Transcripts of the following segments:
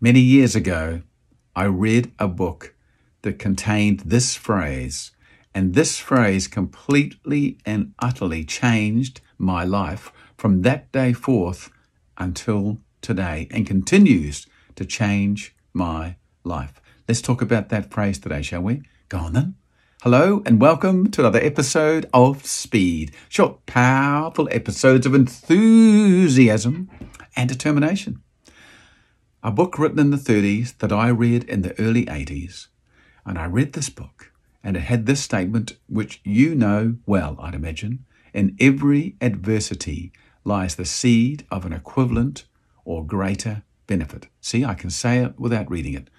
Many years ago, I read a book that contained this phrase, and this phrase completely and utterly changed my life from that day forth until today and continues to change my life. Let's talk about that phrase today, shall we? Go on then. Hello and welcome to another episode of Speed. Short, powerful episodes of enthusiasm and determination. A book written in the 30s that I read in the early 80s. And I read this book and it had this statement, which you know well, I'd imagine. In every adversity lies the seed of an equivalent or greater benefit. See, I can say it without reading it.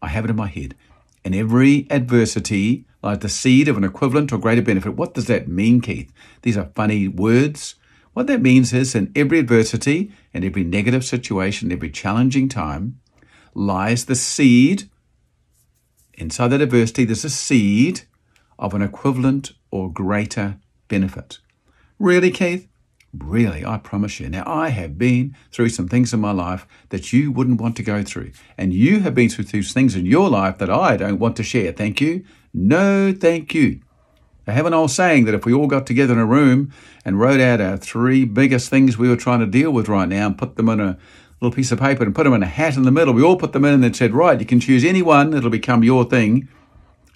I have it in my head. In every adversity lies the seed of an equivalent or greater benefit. What does that mean, Keith? These are funny words. What that means is in every adversity and every negative situation, every challenging time, lies the seed. Inside that adversity, there's a seed of an equivalent or greater benefit. Really, Keith? Really, I promise you. Now, I have been through some things in my life that you wouldn't want to go through. And you have been through things in your life that I don't want to share. Thank you. No, thank you. I have an old saying that if we all got together in a room and wrote out our three biggest things we were trying to deal with right now and put them in a little piece of paper and put them in a hat in the middle, we all put them in and then said, right, you can choose any one, it'll become your thing.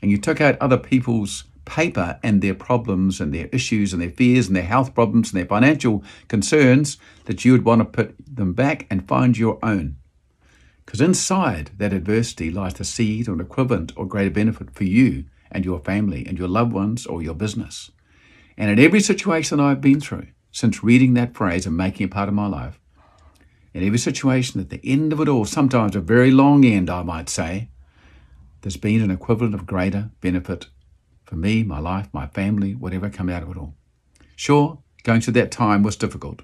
And you took out other people's paper and their problems and their issues and their fears and their health problems and their financial concerns, that you would want to put them back and find your own. Because inside that adversity lies the seed or an equivalent or greater benefit for you and your family and your loved ones or your business. And in every situation I've been through, since reading that phrase and making it part of my life, in every situation at the end of it all, sometimes a very long end, I might say, there's been an equivalent of greater benefit for me, my life, my family, whatever come out of it all. Sure, going through that time was difficult.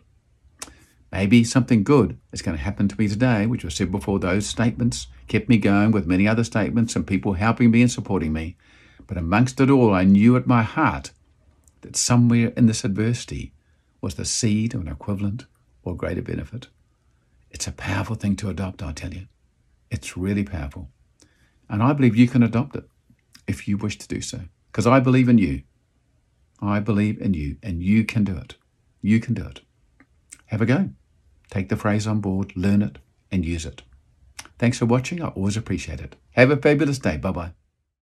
Maybe something good is going to happen to me today, which was said before those statements kept me going with many other statements and people helping me and supporting me. But amongst it all, I knew at my heart that somewhere in this adversity was the seed of an equivalent or greater benefit. It's a powerful thing to adopt, I tell you. It's really powerful. And I believe you can adopt it if you wish to do so. Because I believe in you. I believe in you, and you can do it. You can do it. Have a go. Take the phrase on board, learn it, and use it. Thanks for watching. I always appreciate it. Have a fabulous day. Bye bye.